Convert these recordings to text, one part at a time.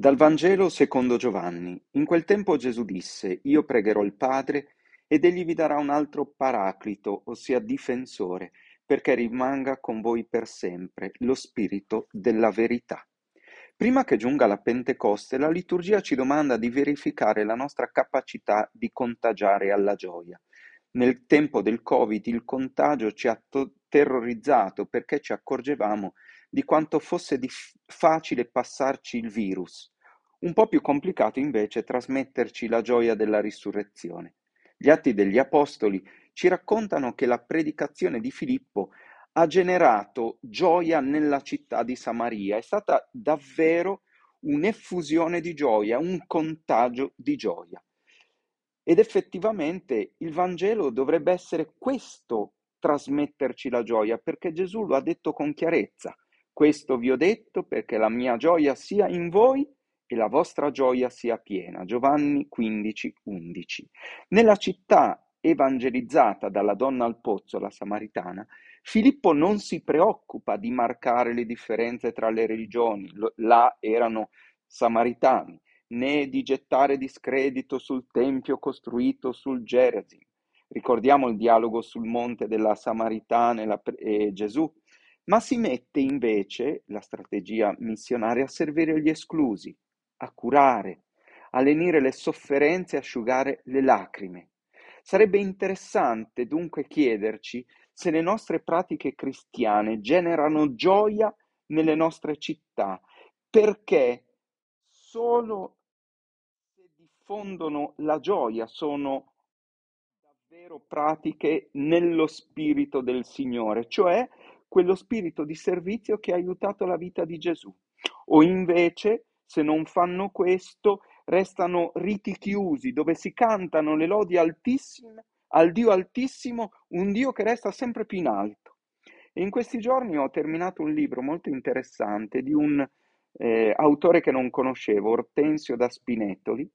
Dal Vangelo secondo Giovanni. In quel tempo Gesù disse, Io pregherò il Padre ed egli vi darà un altro paraclito, ossia difensore, perché rimanga con voi per sempre lo Spirito della verità. Prima che giunga la Pentecoste, la liturgia ci domanda di verificare la nostra capacità di contagiare alla gioia. Nel tempo del Covid il contagio ci ha to- terrorizzato perché ci accorgevamo di quanto fosse dif- facile passarci il virus, un po' più complicato invece trasmetterci la gioia della risurrezione. Gli atti degli Apostoli ci raccontano che la predicazione di Filippo ha generato gioia nella città di Samaria, è stata davvero un'effusione di gioia, un contagio di gioia. Ed effettivamente il Vangelo dovrebbe essere questo trasmetterci la gioia, perché Gesù lo ha detto con chiarezza. Questo vi ho detto perché la mia gioia sia in voi e la vostra gioia sia piena. Giovanni 15, 11. Nella città evangelizzata dalla donna al pozzo, la samaritana, Filippo non si preoccupa di marcare le differenze tra le religioni, là erano samaritani, né di gettare discredito sul tempio costruito sul Gerazim. Ricordiamo il dialogo sul monte della Samaritana e, la, e Gesù ma si mette invece, la strategia missionaria, a servire gli esclusi, a curare, a lenire le sofferenze e asciugare le lacrime. Sarebbe interessante dunque chiederci se le nostre pratiche cristiane generano gioia nelle nostre città, perché solo se diffondono la gioia sono davvero pratiche nello spirito del Signore, cioè quello spirito di servizio che ha aiutato la vita di Gesù. O invece, se non fanno questo, restano riti chiusi dove si cantano le lodi altissime al Dio altissimo, un Dio che resta sempre più in alto. E in questi giorni ho terminato un libro molto interessante di un eh, autore che non conoscevo, Ortensio da Spinetoli,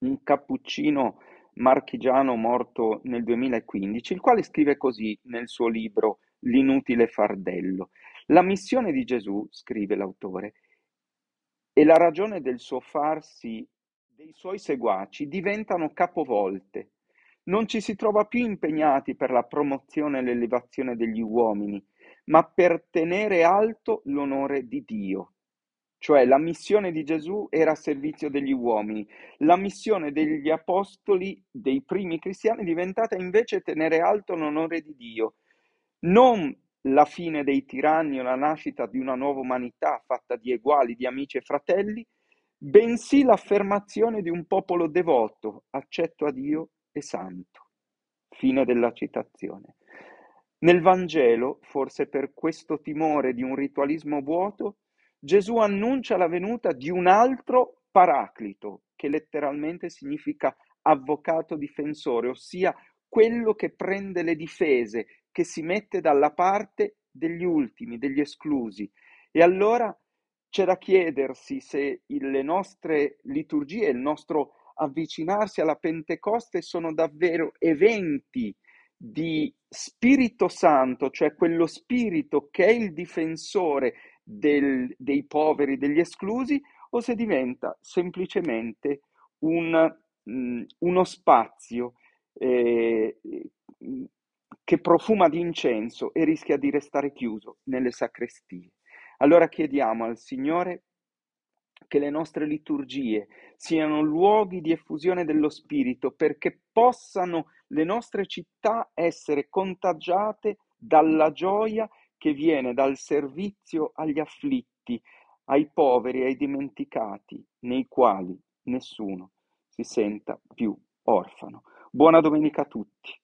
un cappuccino marchigiano morto nel 2015, il quale scrive così nel suo libro l'inutile fardello. La missione di Gesù, scrive l'autore, e la ragione del suo farsi dei suoi seguaci diventano capovolte. Non ci si trova più impegnati per la promozione e l'elevazione degli uomini, ma per tenere alto l'onore di Dio. Cioè la missione di Gesù era a servizio degli uomini, la missione degli apostoli, dei primi cristiani, è diventata invece tenere alto l'onore di Dio non la fine dei tiranni o la nascita di una nuova umanità fatta di eguali, di amici e fratelli, bensì l'affermazione di un popolo devoto, accetto a Dio e santo. Fine della citazione. Nel Vangelo, forse per questo timore di un ritualismo vuoto, Gesù annuncia la venuta di un altro paraclito, che letteralmente significa avvocato difensore, ossia quello che prende le difese, che si mette dalla parte degli ultimi, degli esclusi. E allora c'è da chiedersi se le nostre liturgie, il nostro avvicinarsi alla Pentecoste sono davvero eventi di Spirito Santo, cioè quello Spirito che è il difensore del, dei poveri, degli esclusi, o se diventa semplicemente un, mm, uno spazio eh, che profuma di incenso e rischia di restare chiuso nelle sacrestie. Allora chiediamo al Signore che le nostre liturgie siano luoghi di effusione dello Spirito perché possano le nostre città essere contagiate dalla gioia che viene dal servizio agli afflitti, ai poveri, ai dimenticati, nei quali nessuno si senta più orfano. Buona domenica a tutti.